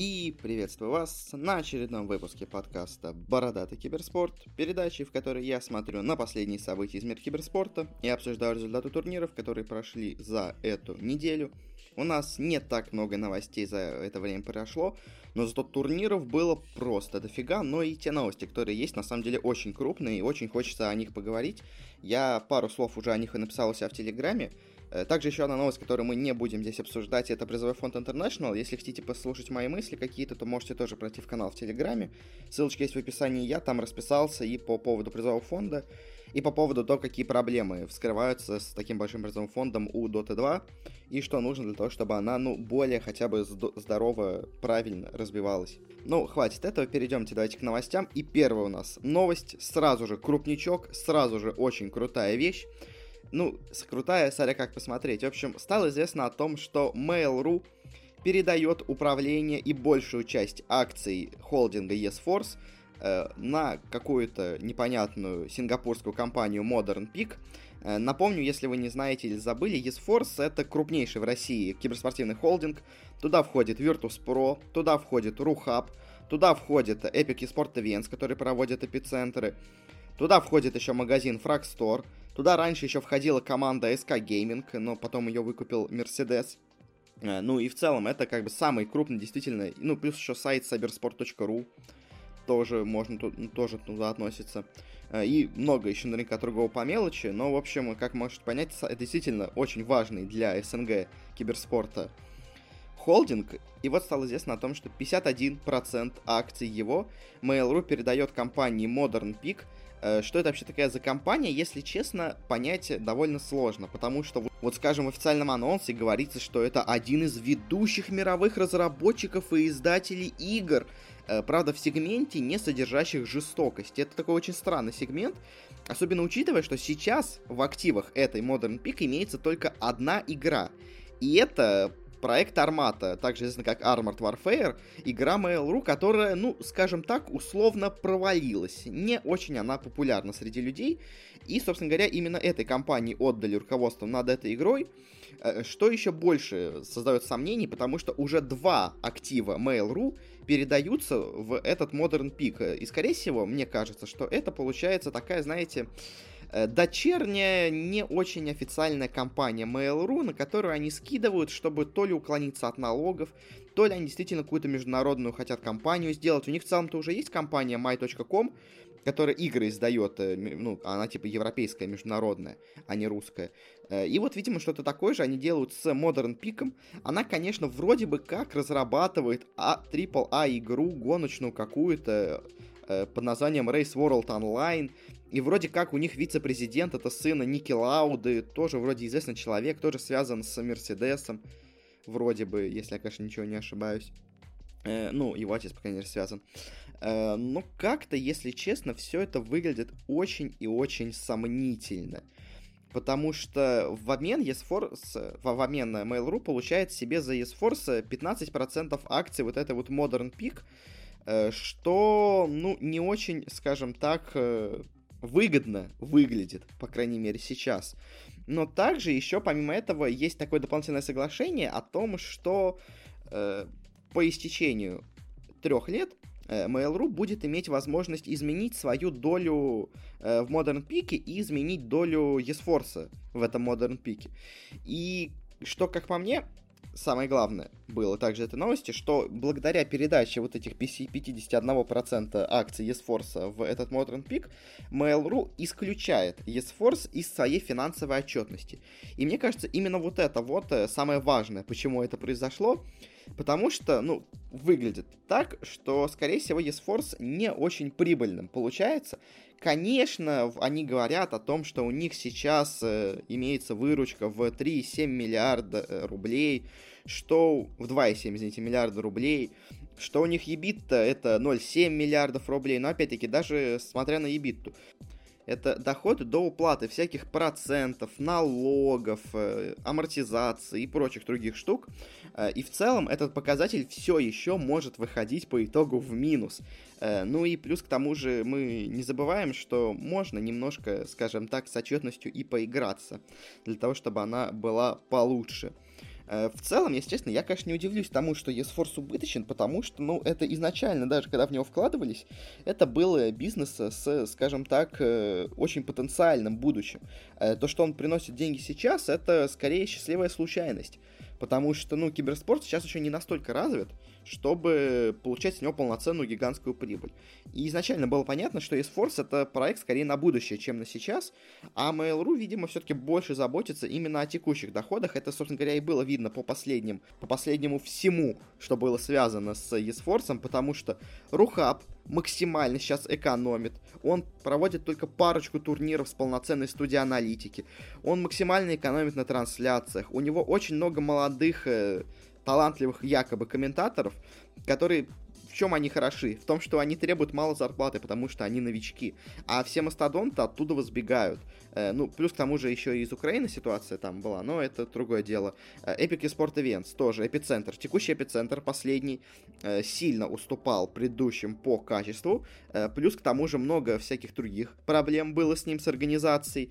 И приветствую вас на очередном выпуске подкаста «Бородатый киберспорт», передачи, в которой я смотрю на последние события из мира киберспорта и обсуждаю результаты турниров, которые прошли за эту неделю. У нас не так много новостей за это время прошло, но зато турниров было просто дофига, но и те новости, которые есть, на самом деле очень крупные, и очень хочется о них поговорить. Я пару слов уже о них и написал у себя в Телеграме, также еще одна новость, которую мы не будем здесь обсуждать, это призовой фонд International. Если хотите послушать мои мысли какие-то, то можете тоже пройти в канал в Телеграме. Ссылочка есть в описании, я там расписался и по поводу призового фонда, и по поводу того, какие проблемы вскрываются с таким большим призовым фондом у Dota 2, и что нужно для того, чтобы она, ну, более хотя бы здорово, правильно развивалась. Ну, хватит этого, перейдемте давайте к новостям. И первая у нас новость, сразу же крупничок, сразу же очень крутая вещь ну, крутая, смотря как посмотреть. В общем, стало известно о том, что Mail.ru передает управление и большую часть акций холдинга YesForce э, на какую-то непонятную сингапурскую компанию Modern Peak. Э, напомню, если вы не знаете или забыли, YesForce это крупнейший в России киберспортивный холдинг. Туда входит Virtus.pro, туда входит RuHub, туда входит Epic Esport Events, который проводит эпицентры. Туда входит еще магазин Fragstore, Туда раньше еще входила команда SK Gaming, но потом ее выкупил Mercedes. Э, ну и в целом это как бы самый крупный действительно, ну плюс еще сайт cybersport.ru тоже можно тут, тоже туда относиться. Э, и много еще наверняка другого по мелочи, но в общем, как можете понять, это действительно очень важный для СНГ киберспорта холдинг, и вот стало известно о том, что 51% акций его Mail.ru передает компании Modern Peak, что это вообще такая за компания, если честно, понять довольно сложно, потому что, вот скажем, в официальном анонсе говорится, что это один из ведущих мировых разработчиков и издателей игр, э, правда, в сегменте, не содержащих жестокости. Это такой очень странный сегмент, особенно учитывая, что сейчас в активах этой Modern Peak имеется только одна игра. И это проект Армата, также известно как Armored Warfare, игра Mail.ru, которая, ну, скажем так, условно провалилась. Не очень она популярна среди людей. И, собственно говоря, именно этой компании отдали руководство над этой игрой. Э, что еще больше создает сомнений, потому что уже два актива Mail.ru передаются в этот Modern Peak. И, скорее всего, мне кажется, что это получается такая, знаете, дочерняя, не очень официальная компания Mail.ru, на которую они скидывают, чтобы то ли уклониться от налогов, то ли они действительно какую-то международную хотят компанию сделать. У них в целом-то уже есть компания my.com, которая игры издает, э, ну, она типа европейская, международная, а не русская. Э, и вот, видимо, что-то такое же они делают с Modern Peak. Она, конечно, вроде бы как разрабатывает а, AAA игру, гоночную какую-то, под названием Race World Online, и вроде как у них вице-президент, это сына Ники Лауды, тоже вроде известный человек, тоже связан с Мерседесом. Вроде бы, если я, конечно, ничего не ошибаюсь. Э, ну, его отец, по крайней мере, связан. Э, но как-то, если честно, все это выглядит очень и очень сомнительно. Потому что в обмен ESForce, в обмен на Mail.ru получает себе за ESForce 15% акций вот этой вот Modern Peak, э, что, ну, не очень, скажем так, э, выгодно выглядит, по крайней мере, сейчас. Но также еще, помимо этого, есть такое дополнительное соглашение о том, что э, по истечению трех лет э, Mail.ru будет иметь возможность изменить свою долю э, в Modern Peak и изменить долю ESForce в этом Modern Peak. И что, как по мне, самое главное было также этой новости, что благодаря передаче вот этих 51% акций ESForce в этот Modern Peak, Mail.ru исключает ESForce из своей финансовой отчетности. И мне кажется, именно вот это вот э, самое важное, почему это произошло, потому что, ну, выглядит так, что, скорее всего, ESForce не очень прибыльным получается, Конечно, они говорят о том, что у них сейчас э, имеется выручка в 3,7 миллиарда э, рублей, что в 2,7, извините, миллиарда рублей, что у них ебит это 0,7 миллиардов рублей, но опять-таки, даже смотря на ебитту, это доходы до уплаты всяких процентов, налогов, э, амортизации и прочих других штук. Э, и в целом этот показатель все еще может выходить по итогу в минус. Э, ну и плюс к тому же мы не забываем, что можно немножко, скажем так, с отчетностью и поиграться, для того, чтобы она была получше. Э, в целом, если честно, я, конечно, не удивлюсь тому, что eSforce убыточен, потому что, ну, это изначально, даже когда в него вкладывались, это был бизнес с, скажем так, э, очень потенциальным будущим. Э, то, что он приносит деньги сейчас, это скорее счастливая случайность. Потому что, ну, киберспорт сейчас еще не настолько развит, чтобы получать с него полноценную гигантскую прибыль. И изначально было понятно, что eSforce это проект скорее на будущее, чем на сейчас, а Mail.ru, видимо, все-таки больше заботится именно о текущих доходах. Это, собственно говоря, и было видно по последним, по последнему всему, что было связано с eSforce, потому что Рухаб максимально сейчас экономит. Он проводит только парочку турниров с полноценной студией аналитики. Он максимально экономит на трансляциях. У него очень много молодых э, талантливых якобы комментаторов, которые чем они хороши? В том, что они требуют мало зарплаты, потому что они новички. А все мастодонты оттуда возбегают. Э, ну, плюс к тому же еще и из Украины ситуация там была, но это другое дело. Э, Epic Sport Events тоже, эпицентр. Текущий эпицентр, последний, э, сильно уступал предыдущим по качеству. Плюс к тому же много всяких других проблем было с ним, с организацией.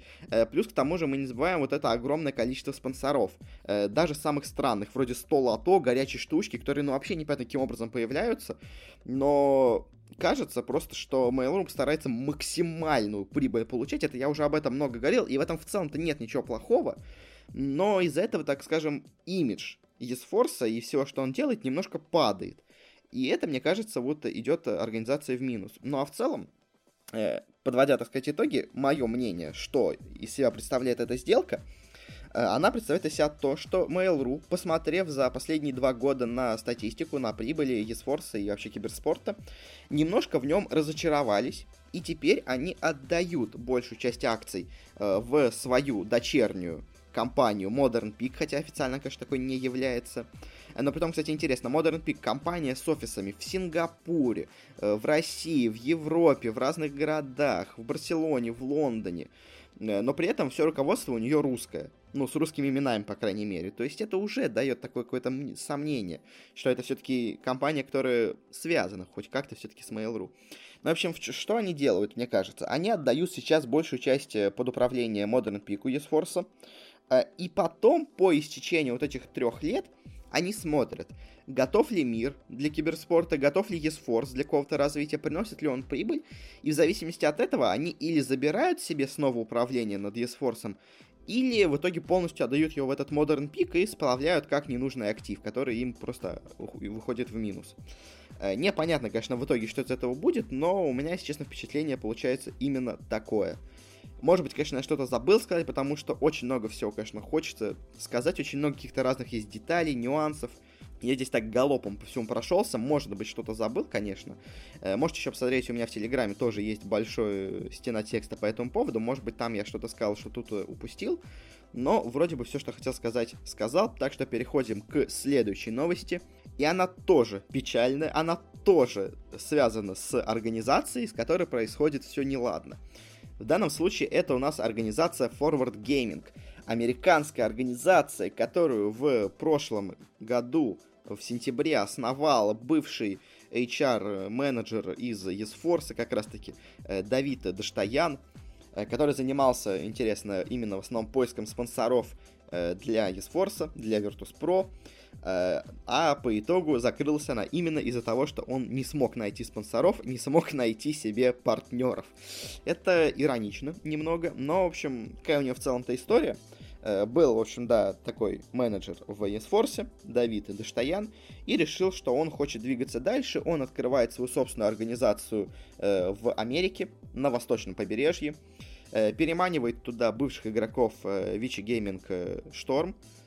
Плюс к тому же мы не забываем вот это огромное количество спонсоров. Даже самых странных, вроде 100 лото, горячие штучки, которые, ну, вообще непонятно каким образом появляются. Но кажется просто, что Mail.ru старается максимальную прибыль получать. Это я уже об этом много говорил, и в этом в целом-то нет ничего плохого. Но из-за этого, так скажем, имидж Есфорса и всего, что он делает, немножко падает. И это, мне кажется, вот идет организация в минус. Ну а в целом, э, подводя, так сказать, итоги, мое мнение, что из себя представляет эта сделка – она представляет из себя то, что Mail.ru, посмотрев за последние два года на статистику, на прибыли eSforce и вообще киберспорта, немножко в нем разочаровались, и теперь они отдают большую часть акций э, в свою дочернюю компанию Modern Peak, хотя официально, конечно, такой не является. Э, но потом, кстати, интересно, Modern Peak компания с офисами в Сингапуре, э, в России, в Европе, в разных городах, в Барселоне, в Лондоне. Э, но при этом все руководство у нее русское. Ну, с русскими именами, по крайней мере. То есть это уже дает такое какое-то сомнение, что это все-таки компания, которая связана хоть как-то все-таки с Mail.ru. Ну, в общем, что они делают, мне кажется? Они отдают сейчас большую часть э, под управление Modern Peak у ESForce, э, и потом, по истечению вот этих трех лет, они смотрят, готов ли мир для киберспорта, готов ли eSforce для какого-то развития, приносит ли он прибыль, и в зависимости от этого они или забирают себе снова управление над eSforce, или в итоге полностью отдают его в этот Modern Peak и сплавляют как ненужный актив, который им просто выходит в минус. Э, непонятно, конечно, в итоге, что из этого будет, но у меня, если честно, впечатление получается именно такое. Может быть, конечно, я что-то забыл сказать, потому что очень много всего, конечно, хочется сказать, очень много каких-то разных есть деталей, нюансов, я здесь так галопом по всему прошелся, может быть, что-то забыл, конечно. Э, можете еще посмотреть, у меня в Телеграме тоже есть большая стена текста по этому поводу. Может быть, там я что-то сказал, что тут э, упустил. Но вроде бы все, что хотел сказать, сказал. Так что переходим к следующей новости. И она тоже печальная, она тоже связана с организацией, с которой происходит все неладно. В данном случае это у нас организация Forward Gaming – американская организация, которую в прошлом году, в сентябре, основал бывший HR-менеджер из ESForce, как раз-таки э, Давид Даштаян, э, который занимался, интересно, именно в основном поиском спонсоров э, для ESForce, для Virtus.pro, а по итогу закрылся она именно из-за того, что он не смог найти спонсоров, не смог найти себе партнеров. Это иронично немного, но, в общем, какая у него в целом-то история – Э, был, в общем, да, такой менеджер в ESForce, Давид Дештаян, и решил, что он хочет двигаться дальше. Он открывает свою собственную организацию э, в Америке, на восточном побережье, э, переманивает туда бывших игроков э, Вичи Гейминг э, Шторм, э,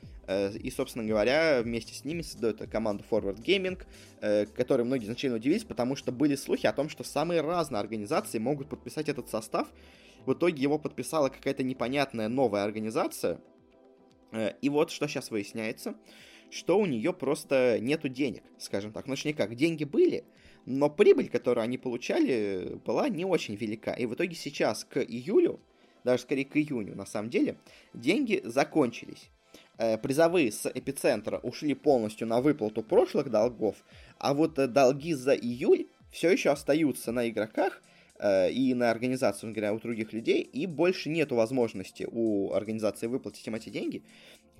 и, собственно говоря, вместе с ними создает команду Forward Gaming, э, которой многие значительно удивились, потому что были слухи о том, что самые разные организации могут подписать этот состав. В итоге его подписала какая-то непонятная новая организация, Э, и вот что сейчас выясняется, что у нее просто нету денег, скажем так. Ну, точнее как, деньги были, но прибыль, которую они получали, была не очень велика. И в итоге сейчас, к июлю, даже скорее к июню, на самом деле, деньги закончились. Э, призовые с эпицентра ушли полностью на выплату прошлых долгов, а вот э, долги за июль все еще остаются на игроках, э, и на организацию, говоря, у других людей, и больше нету возможности у организации выплатить им эти деньги,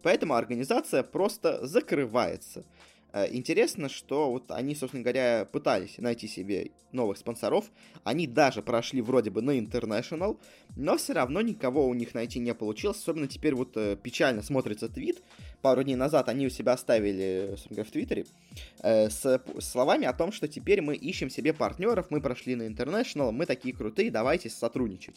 поэтому организация просто закрывается. Э, интересно, что вот они, собственно говоря, пытались найти себе новых спонсоров. Они даже прошли вроде бы на International, но все равно никого у них найти не получилось. Особенно теперь вот э, печально смотрится твит. Пару дней назад они у себя оставили, собственно говоря, в Твиттере э, с словами о том, что теперь мы ищем себе партнеров, мы прошли на International, мы такие крутые, давайте сотрудничать.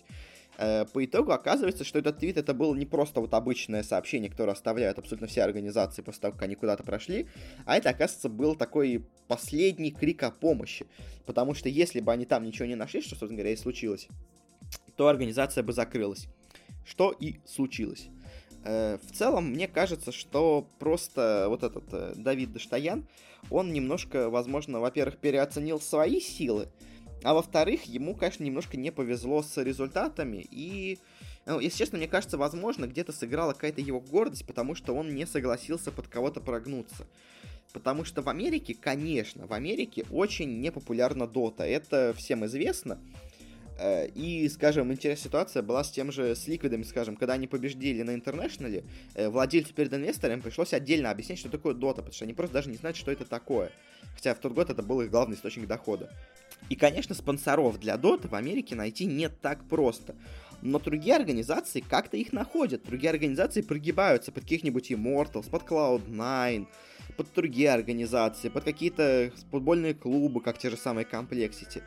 Э, по итогу оказывается, что этот твит это было не просто вот обычное сообщение, которое оставляют абсолютно все организации после того, как они куда-то прошли, а это, оказывается, был такой последний крик о помощи. Потому что если бы они там ничего не нашли, что, собственно говоря, и случилось, то организация бы закрылась. Что и случилось. Э, в целом, мне кажется, что просто вот этот э, Давид Даштаян, он немножко, возможно, во-первых, переоценил свои силы, а во-вторых, ему, конечно, немножко не повезло с результатами, и, ну, если честно, мне кажется, возможно, где-то сыграла какая-то его гордость, потому что он не согласился под кого-то прогнуться. Потому что в Америке, конечно, в Америке очень непопулярна Дота, это всем известно. Э, и, скажем, интересная ситуация была с тем же, с Ликвидами, скажем, когда они побеждили на Интернешнале, э, владельцу перед инвесторами пришлось отдельно объяснять, что такое Дота, потому что они просто даже не знают, что это такое. Хотя в тот год это был их главный источник дохода. И, конечно, спонсоров для Dota в Америке найти не так просто. Но другие организации как-то их находят. Другие организации прогибаются под каких-нибудь Immortals, под Cloud9, под другие организации, под какие-то футбольные клубы, как те же самые Complexity.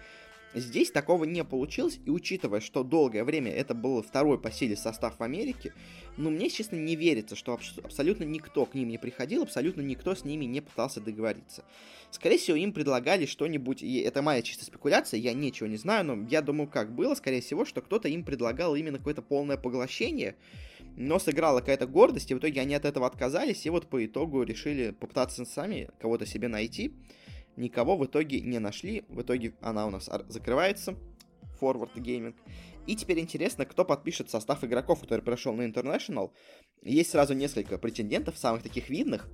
Здесь такого не получилось, и учитывая, что долгое время это был второй по силе состав в Америке, ну, мне, честно, не верится, что аб- абсолютно никто к ним не приходил, абсолютно никто с ними не пытался договориться. Скорее всего, им предлагали что-нибудь, и это моя чисто спекуляция, я ничего не знаю, но я думаю, как было, скорее всего, что кто-то им предлагал именно какое-то полное поглощение, но сыграла какая-то гордость, и в итоге они от этого отказались, и вот по итогу решили попытаться сами кого-то себе найти. Никого в итоге не нашли, в итоге она у нас закрывается, Forward Gaming. И теперь интересно, кто подпишет состав игроков, который прошел на International. Есть сразу несколько претендентов, самых таких видных.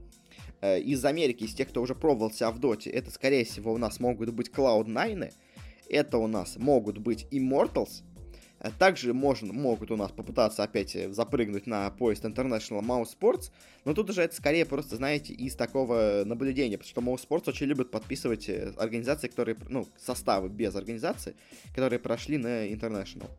Э, из Америки, из тех, кто уже пробовал себя в доте, это, скорее всего, у нас могут быть Cloud9, это у нас могут быть Immortals, также можно, могут у нас попытаться опять э, запрыгнуть на поезд International Mouse Sports, но тут уже это скорее просто, знаете, из такого наблюдения, потому что Mouse Sports очень любят подписывать организации, которые, ну, составы без организации, которые прошли на International.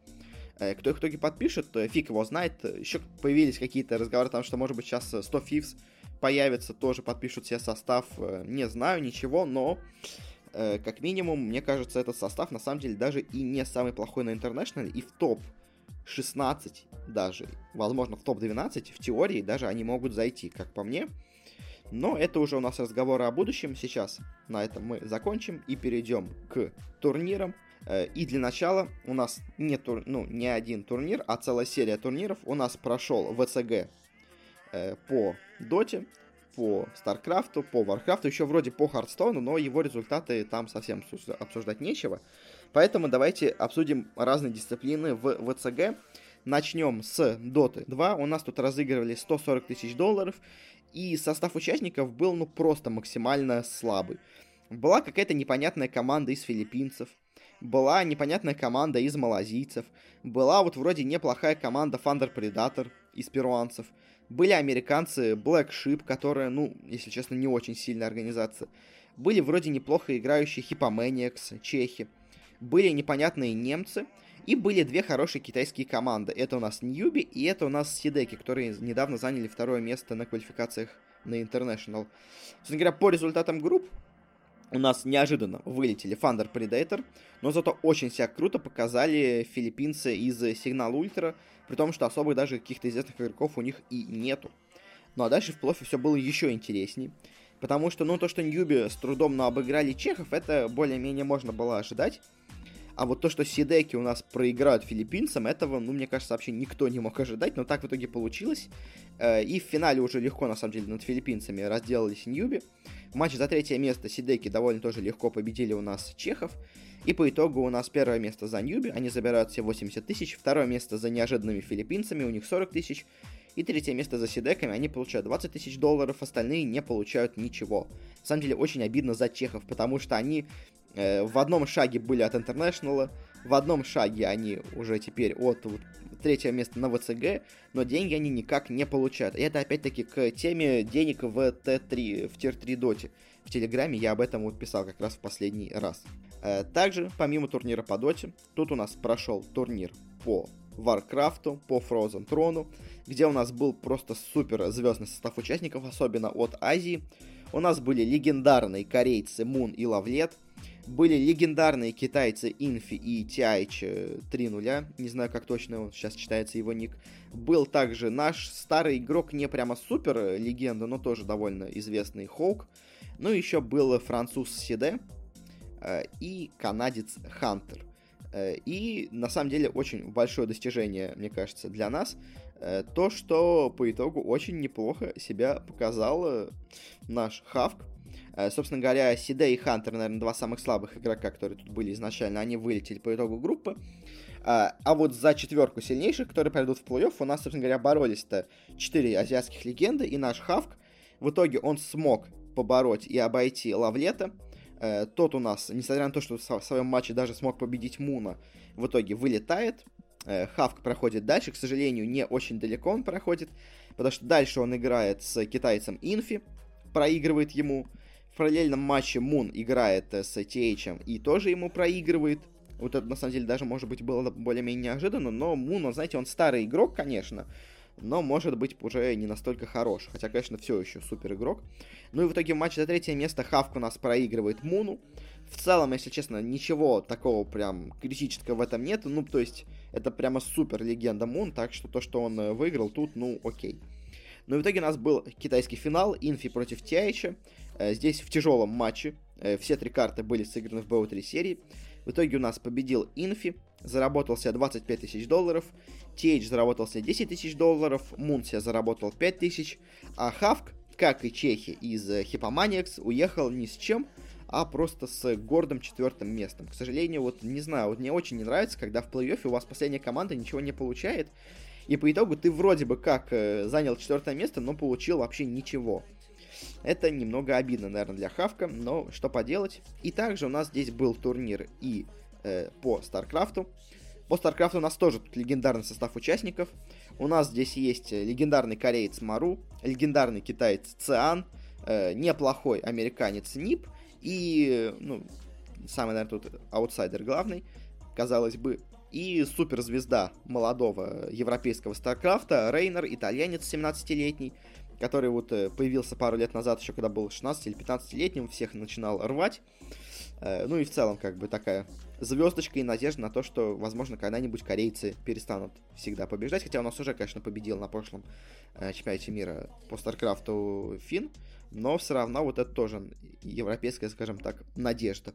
Кто их в итоге подпишет, фиг его знает. Еще появились какие-то разговоры там, что, может быть, сейчас 100 Fifths появится, тоже подпишут себе состав. Э, не знаю ничего, но э, как минимум, мне кажется, этот состав на самом деле даже и не самый плохой на International, и в топ 16 даже, возможно, в топ-12, в теории даже они могут зайти, как по мне. Но это уже у нас разговоры о будущем. Сейчас на этом мы закончим и перейдем к турнирам. Э, и для начала у нас не, тур, ну, не один турнир, а целая серия турниров. У нас прошел ВЦГ э, по Доте, по Старкрафту, по Варкрафту, еще вроде по Hearthstone у, но его результаты там совсем обсуждать нечего. Поэтому давайте обсудим разные дисциплины в ВЦГ. Начнем с Доты 2. У нас тут разыгрывали 140 тысяч долларов, и состав участников был ну просто максимально слабый. Была какая-то непонятная команда из филиппинцев, была непонятная команда из малазийцев, была вот вроде неплохая команда Thunder Predator из перуанцев – были американцы Black Sheep, которая, ну, если честно, не очень сильная организация. Были вроде неплохо играющие Hippomaniacs, чехи. Были непонятные немцы. И были две хорошие китайские команды. Это у нас Ньюби и это у нас Сидеки, которые недавно заняли второе место на квалификациях на International. Собственно говоря, по результатам групп у нас неожиданно вылетели Thunder Predator, но зато очень себя круто показали филиппинцы из Signal Ultra, при том, что особых даже каких-то известных игроков у них и нету. Ну а дальше в плофе все было еще интересней. Потому что, ну, то, что Ньюби с трудом, но обыграли чехов, это более-менее можно было ожидать. А вот то, что Сидеки у нас проиграют филиппинцам, этого, ну, мне кажется, вообще никто не мог ожидать, но так в итоге получилось. Э, и в финале уже легко, на самом деле, над филиппинцами разделались Ньюби. В матче за третье место Сидеки довольно тоже легко победили у нас чехов. И по итогу у нас первое место за Newbee, они забирают все 80 тысяч. Второе место за неожиданными филиппинцами, у них 40 тысяч. И третье место за CDEC ами, они получают 20 тысяч долларов, остальные не получают ничего. На самом деле очень обидно за чехов, потому что они Э, в одном шаге были от Интернешнала, в одном шаге они уже теперь от третьего места на ВЦГ, но деньги они никак не получают. И это опять-таки к теме денег в Т3, в Tier-3 доте. В Телеграме я об этом вот писал как раз в последний раз. Э, также, помимо турнира по доте, тут у нас прошел турнир по Варкрафту, по Frozen Throne у, где у нас был просто супер звездный состав участников, особенно от Азии. У нас были легендарные корейцы Moon и Lawliet, были легендарные китайцы Infi и TH000, не знаю, как точно он сейчас читается его ник. Был также наш старый игрок, не прямо супер легенда, но тоже довольно известный Hawk. Ну, еще был француз Сиде э, и канадец Хантер. Э, и, на самом деле, очень большое достижение, мне кажется, для нас, э, то, что по итогу очень неплохо себя показал наш Хавк, Э, собственно говоря, Сиде и Хантер, наверное, два самых слабых игрока, которые тут были изначально, они вылетели по итогу группы. Э, а вот за четверку сильнейших, которые пройдут в плей-офф, у нас, собственно говоря, боролись-то четыре азиатских легенды и наш Хавк. В итоге он смог побороть и обойти Лавлета. Э, тот у нас, несмотря на то, что в своем матче даже смог победить Муна, в итоге вылетает. Хавк проходит дальше, к сожалению, не очень далеко он проходит, потому что дальше он играет с китайцем Инфи, проигрывает ему. В параллельном матче Мун играет с TH и тоже ему проигрывает. Вот это, на самом деле, даже, может быть, было более-менее неожиданно, но Мун, он, знаете, он старый игрок, конечно, но, может быть, уже не настолько хорош. Хотя, конечно, все еще супер игрок. Ну и в итоге в матче за третье место Хавк у нас проигрывает Муну. В целом, если честно, ничего такого прям критического в этом нет. Ну, то есть, это прямо супер легенда Мун, так что то, что он э, выиграл тут, ну, окей. Но в итоге у нас был китайский финал, Инфи против Тяича. Э, здесь в тяжелом матче э, все три карты были сыграны в БО-3 серии. В итоге у нас победил Инфи, заработал себе 25 тысяч долларов, Тейдж заработал себе 10 тысяч долларов, Мун себе заработал 5 тысяч, а Хавк, как и чехи из Хипоманиакс, уехал ни с чем, а просто с гордым четвертым местом. К сожалению, вот не знаю, вот мне очень не нравится, когда в плей-оффе у вас последняя команда ничего не получает, и по итогу ты вроде бы как э, занял четвертое место, но получил вообще ничего. Это немного обидно, наверное, для Хавка, но что поделать. И также у нас здесь был турнир и э, по Старкрафту. По Старкрафту у нас тоже тут легендарный состав участников. У нас здесь есть легендарный кореец Maru, легендарный китаец Циан, э, неплохой американец Neeb и, ну, самый, наверное, тут аутсайдер главный, казалось бы, и суперзвезда молодого европейского Старкрафта, Reynor, итальянец 17-летний, который вот э, появился пару лет назад, еще когда был 16 или 15-летним, всех начинал рвать. Э, ну и в целом, как бы такая звездочка и надежда на то, что, возможно, когда-нибудь корейцы перестанут всегда побеждать. Хотя у нас уже, конечно, победил на прошлом э, чемпионате мира по Старкрафту Фин, но все равно вот это тоже европейская, скажем так, надежда.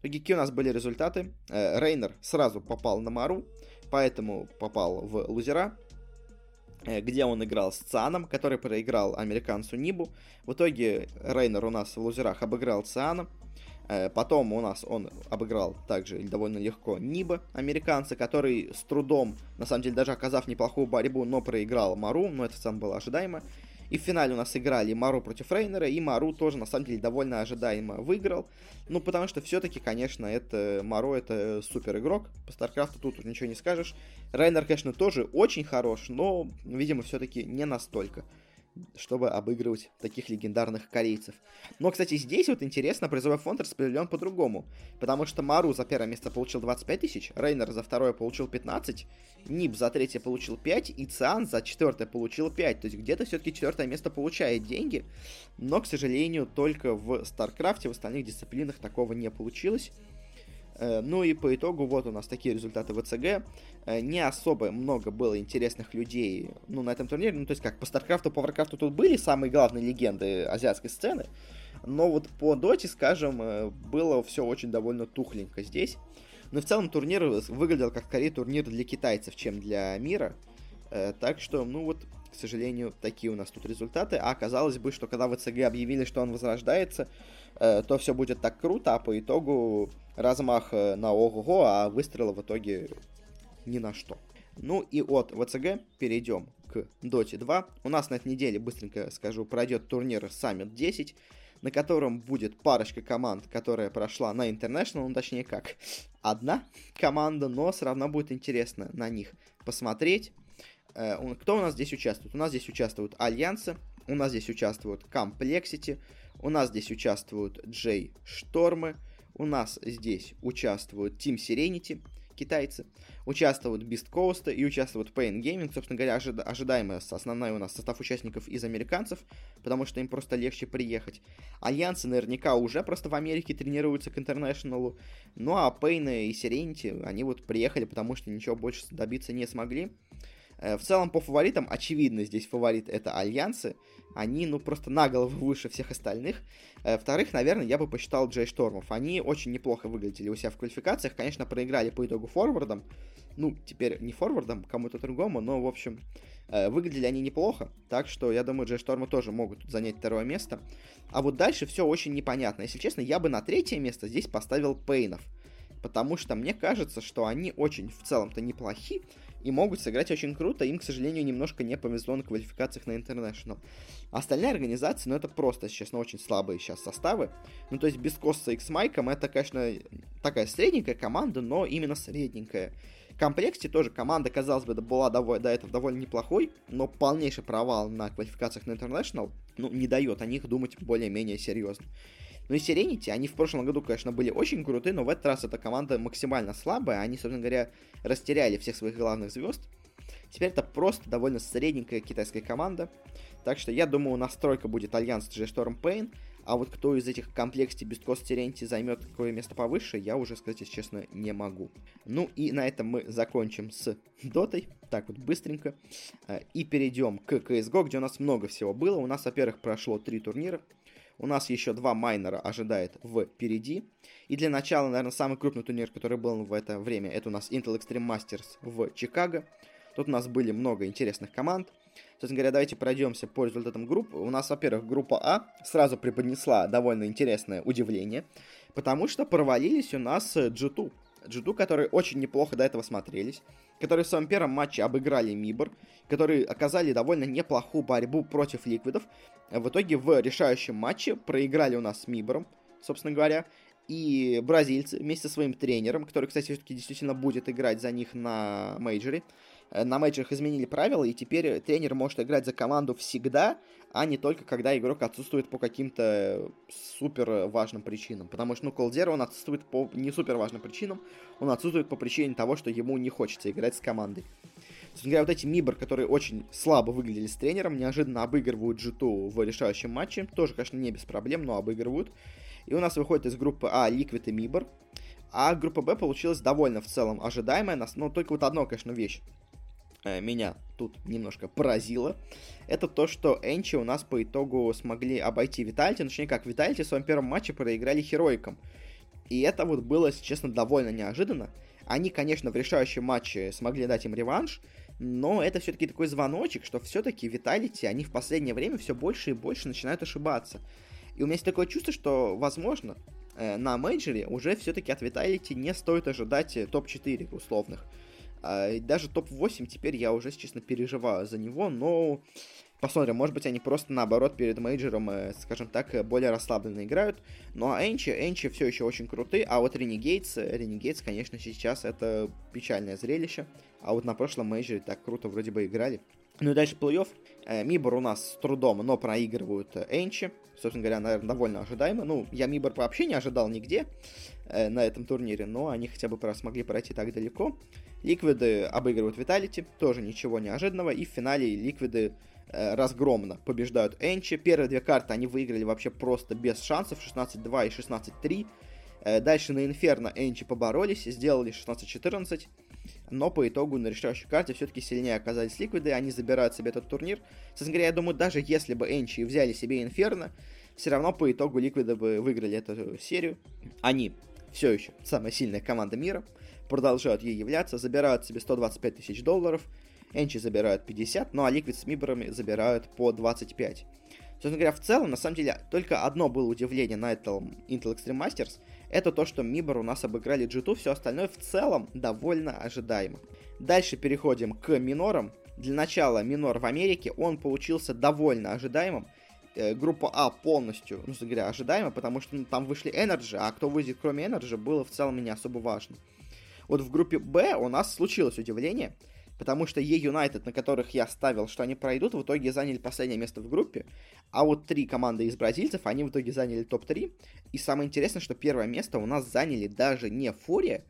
итоге какие у нас были результаты? Э, Рейнер сразу попал на Мару, поэтому попал в лузера, где он играл с Цианом, который проиграл американцу Нибу. В итоге Рейнер у нас в лузерах обыграл Циана. Э, потом у нас он обыграл также довольно легко Ниба, американца, который с трудом, на самом деле даже оказав неплохую борьбу, но проиграл Мару, но это сам было ожидаемо. И в финале у нас играли Мару против Рейнера, и Мару тоже, на самом деле, довольно ожидаемо выиграл. Ну, потому что все-таки, конечно, это Мару это супер игрок. По Старкрафту тут ничего не скажешь. Рейнер, конечно, тоже очень хорош, но, видимо, все-таки не настолько чтобы обыгрывать таких легендарных корейцев. Но, кстати, здесь вот интересно, призовой фонд распределен по-другому. Потому что Maru за первое место получил 25 тысяч, Reynor за второе получил 15, Neeb за третье получил 5, и Циан за четвертое получил 5. То есть где-то все-таки четвертое место получает деньги, но, к сожалению, только в Старкрафте, в остальных дисциплинах такого не получилось. Э, ну и по итогу вот у нас такие результаты ВЦГ. Не особо много было интересных людей ну, на этом турнире. Ну, то есть как по Старкрафту, по Варкрафту тут были самые главные легенды азиатской сцены. Но вот по Доте, скажем, э, было все очень довольно тухленько здесь. Но в целом турнир выглядел как скорее турнир для китайцев, чем для мира. Так что, ну вот, к сожалению, такие у нас тут результаты. А казалось бы, что когда ВЦГ объявили, что он возрождается, то все будет так круто, а по итогу размах э, на ого-го, а выстрела в итоге ни на что. Ну и от ВЦГ перейдем к Доте 2. У нас на этой неделе, быстренько скажу, пройдет турнир Summit 10. на котором будет парочка команд, которая прошла на International, ну точнее как, одна команда, но все равно будет интересно на них посмотреть. Э, кто у нас здесь участвует? У нас здесь участвуют Альянсы, у нас здесь участвуют Complexity, у нас здесь участвуют Джей Штормы, у нас здесь участвуют Team Serenity, китайцы, участвуют Beast Coast и участвуют Pain Gaming. Собственно говоря, ожида- ожидаемый основной у нас состав участников из американцев, потому что им просто легче приехать. Альянсы наверняка уже просто в Америке тренируются к интернешнлу. Ну а Pain и Serenity, они вот приехали, потому что ничего больше добиться не смогли. Э, в целом, по фаворитам, очевидно, здесь фаворит это Альянсы. Они, ну, просто на голову выше всех остальных. Э, вторых, наверное, я бы посчитал Джей Штормов. Они очень неплохо выглядели у себя в квалификациях. Конечно, проиграли по итогу форвардом. Ну, теперь не форвардом, кому-то другому, но, в общем, э, выглядели они неплохо. Так что, я думаю, Джей Штормы тоже могут занять второе место. А вот дальше все очень непонятно. Если честно, я бы на третье место здесь поставил Пейнов. Потому что мне кажется, что они очень в целом-то неплохи и могут сыграть очень круто. Им, к сожалению, немножко не повезло на квалификациях на International. Остальные организации, ну, это просто, честно, очень слабые сейчас составы. Ну, то есть без Косса и с Майком это, конечно, такая средненькая команда, но именно средненькая. В комплекте тоже команда, казалось бы, была до, до этого довольно неплохой, но полнейший провал на квалификациях на International, ну, не дает о них думать более-менее серьезно. Ну и Serenity, они в прошлом году, конечно, были очень крутые, но в этот раз эта команда максимально слабая. Они, собственно говоря, растеряли всех своих главных звезд. Теперь это просто довольно средненькая китайская команда. Так что я думаю, настройка будет Альянс G Storm Pain. А вот кто из этих комплексий без Кост Теренти займет какое место повыше, я уже сказать, если честно, не могу. Ну и на этом мы закончим с Дотой. Так вот, быстренько. Э, и перейдем к CSGO, где у нас много всего было. У нас, во-первых, прошло три турнира. У нас еще два майнера ожидает впереди. И для начала, наверное, самый крупный турнир, который был в это время, это у нас Intel Extreme Masters в Чикаго. Тут у нас были много интересных команд. Собственно говоря, давайте пройдемся по результатам групп. У нас, во-первых, группа А сразу преподнесла довольно интересное удивление, потому что провалились у нас G2. G2, которые очень неплохо до этого смотрелись, которые в своем первом матче обыграли Мибор, которые оказали довольно неплохую борьбу против Ликвидов. В итоге в решающем матче проиграли у нас с Мибором, собственно говоря, и бразильцы вместе со своим тренером, который, кстати, все-таки действительно будет играть за них на мейджоре, на мейджорах изменили правила, и теперь тренер может играть за команду всегда, а не только когда игрок отсутствует по каким-то супер важным причинам. Потому что, ну, Колдера, он отсутствует по не супер важным причинам, он отсутствует по причине того, что ему не хочется играть с командой. Говоря, вот эти Мибор, которые очень слабо выглядели с тренером, неожиданно обыгрывают G2 в решающем матче. Тоже, конечно, не без проблем, но обыгрывают. И у нас выходит из группы А Liquid и Мибор. А группа Б получилась довольно в целом ожидаемая, но ну, только вот одна, конечно, вещь Э, меня тут немножко поразило, это то, что Энчи у нас по итогу смогли обойти Витальти, точнее как, Витальти в своем первом матче проиграли Хероикам. И это вот было, если честно, довольно неожиданно. Они, конечно, в решающем матче смогли дать им реванш, но это все-таки такой звоночек, что все-таки Vitality, они в последнее время все больше и больше начинают ошибаться. И у меня есть такое чувство, что, возможно, э, на мейджоре уже все-таки от Vitality не стоит ожидать э, топ-4 условных. А, даже топ-8 теперь я уже, честно, переживаю за него, но посмотрим, может быть, они просто наоборот перед мейджором, э, скажем так, более расслабленно играют. Ну а Энчи, Энчи все еще очень крутые, а вот Ренегейтс, Ренегейтс, конечно, сейчас это печальное зрелище. А вот на прошлом мейджоре так круто вроде бы играли. Ну и дальше плей-офф. Э, Мибор у нас с трудом, но проигрывают Энчи. Собственно говоря, наверное, довольно ожидаемо. Ну, я Мибор вообще не ожидал нигде э, на этом турнире, но они хотя бы смогли пройти так далеко. Ликвиды обыгрывают Виталити, тоже ничего неожиданного. И в финале Ликвиды э, разгромно побеждают Энчи. Первые две карты они выиграли вообще просто без шансов. 16-2 и 16-3. Э, дальше на Инферно Энчи поборолись, сделали 16-14. Но по итогу на решающей карте все-таки сильнее оказались Ликвиды, они забирают себе этот турнир. Собственно говоря, я думаю, даже если бы Энчи взяли себе Инферно, все равно по итогу Ликвиды бы выиграли эту серию. Они все еще самая сильная команда мира продолжают ей являться, забирают себе 125 тысяч долларов, Энчи забирают 50, ну а Liquid с Миборами забирают по 25. Собственно говоря, в целом, на самом деле, только одно было удивление на этом Intel Extreme Masters, это то, что Мибор у нас обыграли G2, все остальное в целом довольно ожидаемо. Дальше переходим к минорам. Для начала минор в Америке, он получился довольно ожидаемым. Э, группа А полностью, ну, говоря, ожидаемо, потому что ну, там вышли Energy, а кто выйдет кроме Energy, было в целом не особо важно. Вот в группе Б у нас случилось удивление, потому что Е-Юнайтед, на которых я ставил, что они пройдут, в итоге заняли последнее место в группе, а вот три команды из бразильцев, они в итоге заняли топ-3, и самое интересное, что первое место у нас заняли даже не Фурия,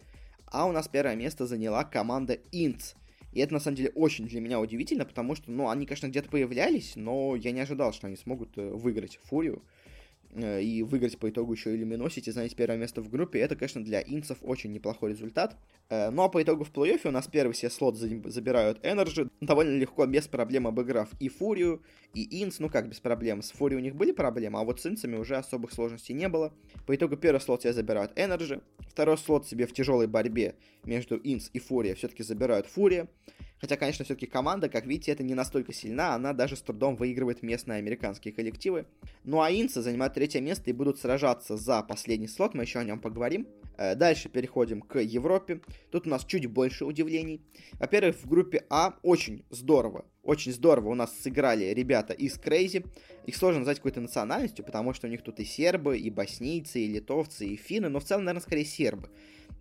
а у нас первое место заняла команда Инц. И это, на самом деле, очень для меня удивительно, потому что, ну, они, конечно, где-то появлялись, но я не ожидал, что они смогут э, выиграть Фурию. Э, и выиграть по итогу еще или миносить и занять первое место в группе, это, конечно, для инцев очень неплохой результат. Э, ну а по итогу в плей-оффе у нас первый все слот забирают Energy, довольно легко, без проблем обыграв и Фурию, и Инц, ну как без проблем, с Фурией у них были проблемы, а вот с Инцами уже особых сложностей не было. По итогу первый слот себе забирают Energy, второй слот себе в тяжелой борьбе между Инц и Фурия все-таки забирают Фурия, Хотя, конечно, все-таки команда, как видите, это не настолько сильна, она даже с трудом выигрывает местные американские коллективы. Ну а Инцы занимают третье место и будут сражаться за последний слот, мы еще о нем поговорим. Э, дальше переходим к Европе. Тут у нас чуть больше удивлений. Во-первых, в группе А очень здорово, очень здорово у нас сыграли ребята из Крейзи. Их сложно назвать какой-то национальностью, потому что у них тут и сербы, и боснийцы, и литовцы, и финны, но в целом, наверное, скорее сербы.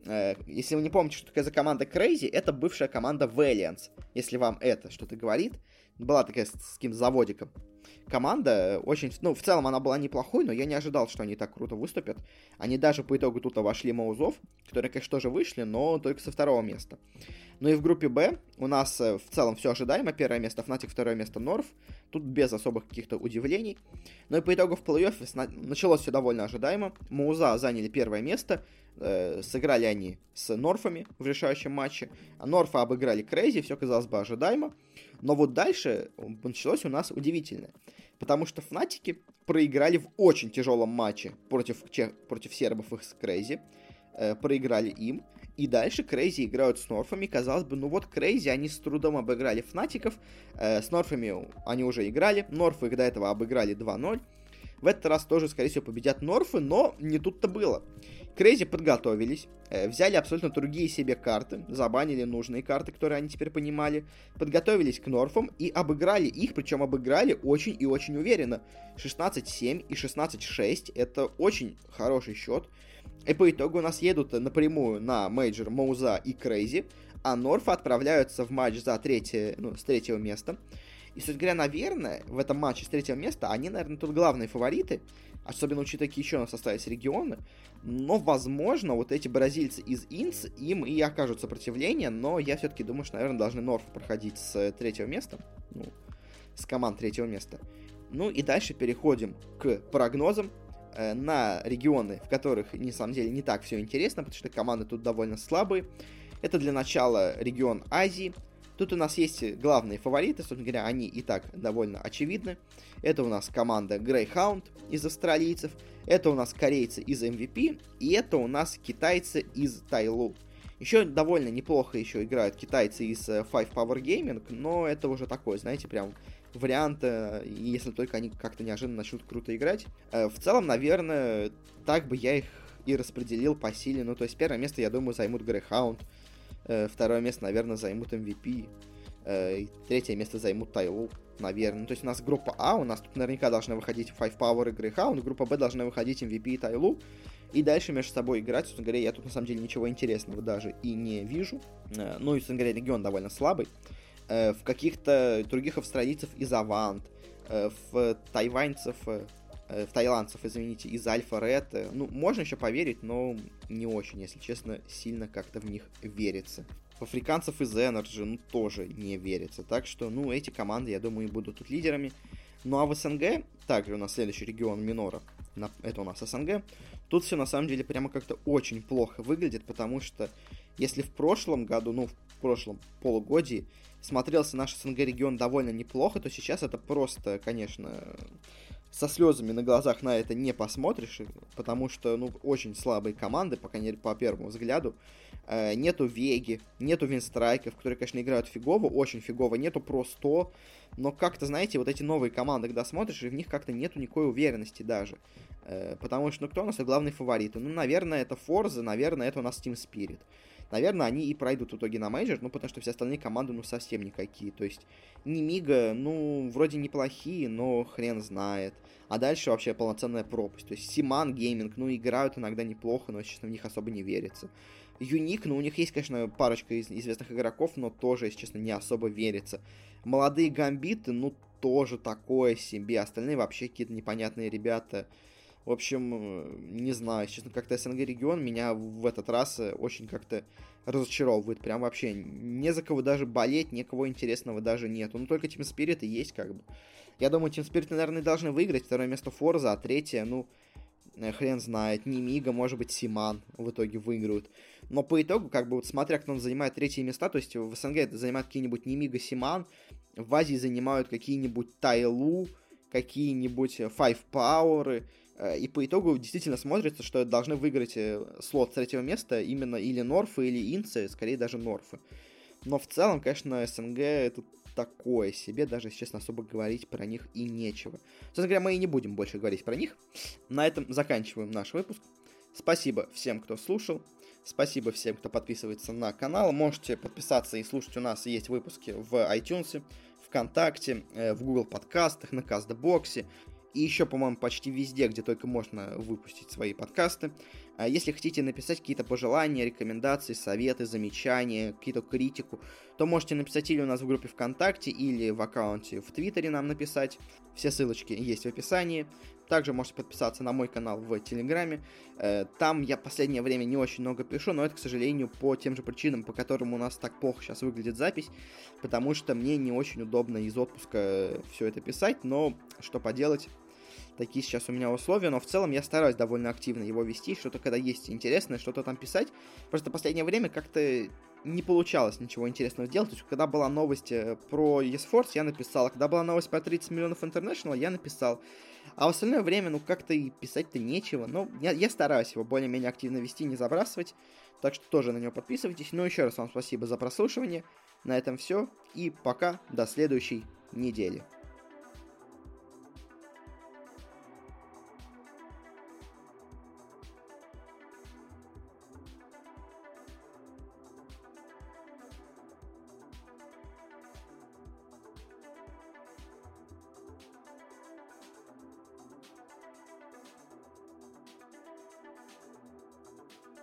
Э, если вы не помните, что такое за команда Crazy, это бывшая команда Valiance. Если вам это что-то говорит. Была такая с, с каким заводиком. Команда очень... Ну, в целом она была неплохой, но я не ожидал, что они так круто выступят. Они даже по итогу тут вошли Маузов, которые, конечно, тоже вышли, но только со второго места. Ну и в группе Б у нас э, в целом все ожидаемо. Первое место Fnatic, второе место Норф. Тут без особых каких-то удивлений. Ну и по итогу в плей-оффе началось все довольно ожидаемо. Мауза заняли первое место. Э, сыграли они с Норфами в решающем матче. А Норфа обыграли Крейзи, все казалось бы ожидаемо. Но вот дальше началось у нас удивительное. Потому что Фнатики проиграли в очень тяжелом матче против, против сербов из CR4ZY. Э, проиграли им. И дальше CR4ZY играют с North ами. Казалось бы, ну вот CR4ZY, они с трудом обыграли Фнатиков. Э, с Норфами они уже играли. North ы их до этого обыграли 2-0. В этот раз тоже, скорее всего, победят North ы, но не тут-то было. CR4ZY подготовились, э, взяли абсолютно другие себе карты, забанили нужные карты, которые они теперь понимали, подготовились к North ам и обыграли их, причем обыграли очень и очень уверенно. 16-7 и 16-6 это очень хороший счет. И по итогу у нас едут напрямую на мейджор Mouz а и CR4ZY, а North а отправляются в матч за третье, ну, с третьего места. И, кстати говоря, наверное, в этом матче с третьего места они, наверное, тут главные фавориты, особенно учитывая, какие еще у нас остались регионы. Но, возможно, вот эти бразильцы из INTZ, им и окажут сопротивление, но я все-таки думаю, что, наверное, должны North проходить с третьего места, ну, с команд третьего места. Ну и дальше переходим к прогнозам. Э, на регионы, в которых, на самом деле, не так все интересно, потому что команды тут довольно слабые. Это для начала регион Азии. Тут у нас есть главные фавориты, собственно говоря, они и так довольно очевидны. Это у нас команда Greyhound из австралийцев, это у нас корейцы из MVP, и это у нас китайцы из Тайлу. Еще довольно неплохо еще играют китайцы из э, Five Power Gaming, но это уже такое, знаете, прям варианта, если только они как-то неожиданно начнут круто играть. Э, в целом, наверное, так бы я их и распределил по силе. Ну, то есть первое место, я думаю, займут Greyhound, э, второе место, наверное, займут MVP, э, третье место займут Тайлу, наверное. То есть у нас группа А, у нас тут наверняка должны выходить Five Power и Greyhound, группа Б должны выходить MVP и Тайлу, и дальше между собой играть, собственно говоря, я тут на самом деле ничего интересного даже и не вижу. Ну и, собственно говоря, регион довольно слабый. Э, в каких-то других австралийцев из Авант, э, в тайваньцев, э, в таиландцев, извините, из Альфа Ред. Ну, можно еще поверить, но не очень, если честно, сильно как-то в них верится. В африканцев из Energy, ну, тоже не верится. Так что, ну, эти команды, я думаю, и будут тут лидерами. Ну, а в СНГ, также у нас следующий регион Минора, это у нас СНГ, тут все на самом деле прямо как-то очень плохо выглядит, потому что если в прошлом году, ну, в прошлом полугодии смотрелся наш СНГ регион довольно неплохо, то сейчас это просто, конечно, со слезами на глазах на это не посмотришь, потому что, ну, очень слабые команды, по крайней мере, по первому взгляду. Э, нету Веги, нету Винстрайков, которые, конечно, играют фигово, очень фигово. Нету Про 100, но как-то, знаете, вот эти новые команды, когда смотришь, и в них как-то нету никакой уверенности даже. Э, потому что, ну, кто у нас главный фаворит? Ну, наверное, это forZe, наверное, это у нас Team Spirit. Наверное, они и пройдут в итоге на мейджор, ну, потому что все остальные команды, ну, совсем никакие. То есть, Nemiga, ну, вроде неплохие, но хрен знает. А дальше вообще полноценная пропасть. То есть, Syman Gaming, ну, играют иногда неплохо, но, честно, в них особо не верится. Unique, ну, у них есть, конечно, парочка из известных игроков, но тоже, если честно, не особо верится. Молодые гамбиты, ну, тоже такое себе. Остальные вообще какие-то непонятные ребята. В общем, э, не знаю, честно, как-то СНГ регион меня в этот раз э, очень как-то разочаровывает. Прям вообще не за кого даже болеть, никого интересного даже нету. Ну, только Team Spirit и есть как бы. Я думаю, Team Spirit, наверное, должны выиграть. Второе место Форза, а третье, ну, э, хрен знает, не Мига, может быть, Симан в итоге выиграют. Но по итогу, как бы вот смотря, кто он занимает третье места, то есть в СНГ это занимают какие-нибудь Немига Симан, в Азии занимают какие-нибудь Тайлу, какие-нибудь Five Power, э, и по итогу действительно смотрится, что должны выиграть э, слот третьего места именно или Норфы, или Инцы, скорее даже Норфы. Но в целом, конечно, СНГ это такое себе, даже, если честно, особо говорить про них и нечего. Собственно говоря, мы и не будем больше говорить про них. На этом заканчиваем наш выпуск. Спасибо всем, кто слушал. Спасибо всем, кто подписывается на канал. Можете подписаться и слушать у нас есть выпуски в iTunes, ВКонтакте, э, в Google подкастах, на Кастбоксе и еще, по-моему, почти везде, где только можно выпустить свои подкасты. А если хотите написать какие-то пожелания, рекомендации, советы, замечания, какие-то критику, то можете написать или у нас в группе ВКонтакте, или в аккаунте в Твиттере нам написать. Все ссылочки есть в описании. Также можете подписаться на мой канал в Телеграме. Э, там я последнее время не очень много пишу, но это, к сожалению, по тем же причинам, по которым у нас так плохо сейчас выглядит запись, потому что мне не очень удобно из отпуска все это писать, но что поделать, такие сейчас у меня условия, но в целом я стараюсь довольно активно его вести, что-то когда есть интересное, что-то там писать. Просто последнее время как-то не получалось ничего интересного сделать. То есть, когда была новость э, про eSforce, я написал. А когда была новость про 30 миллионов International, я написал. А в остальное время, ну, как-то и писать-то нечего. Но я, я стараюсь его более-менее активно вести, не забрасывать. Так что тоже на него подписывайтесь. Ну, еще раз вам спасибо за прослушивание. На этом все. И пока. До следующей недели.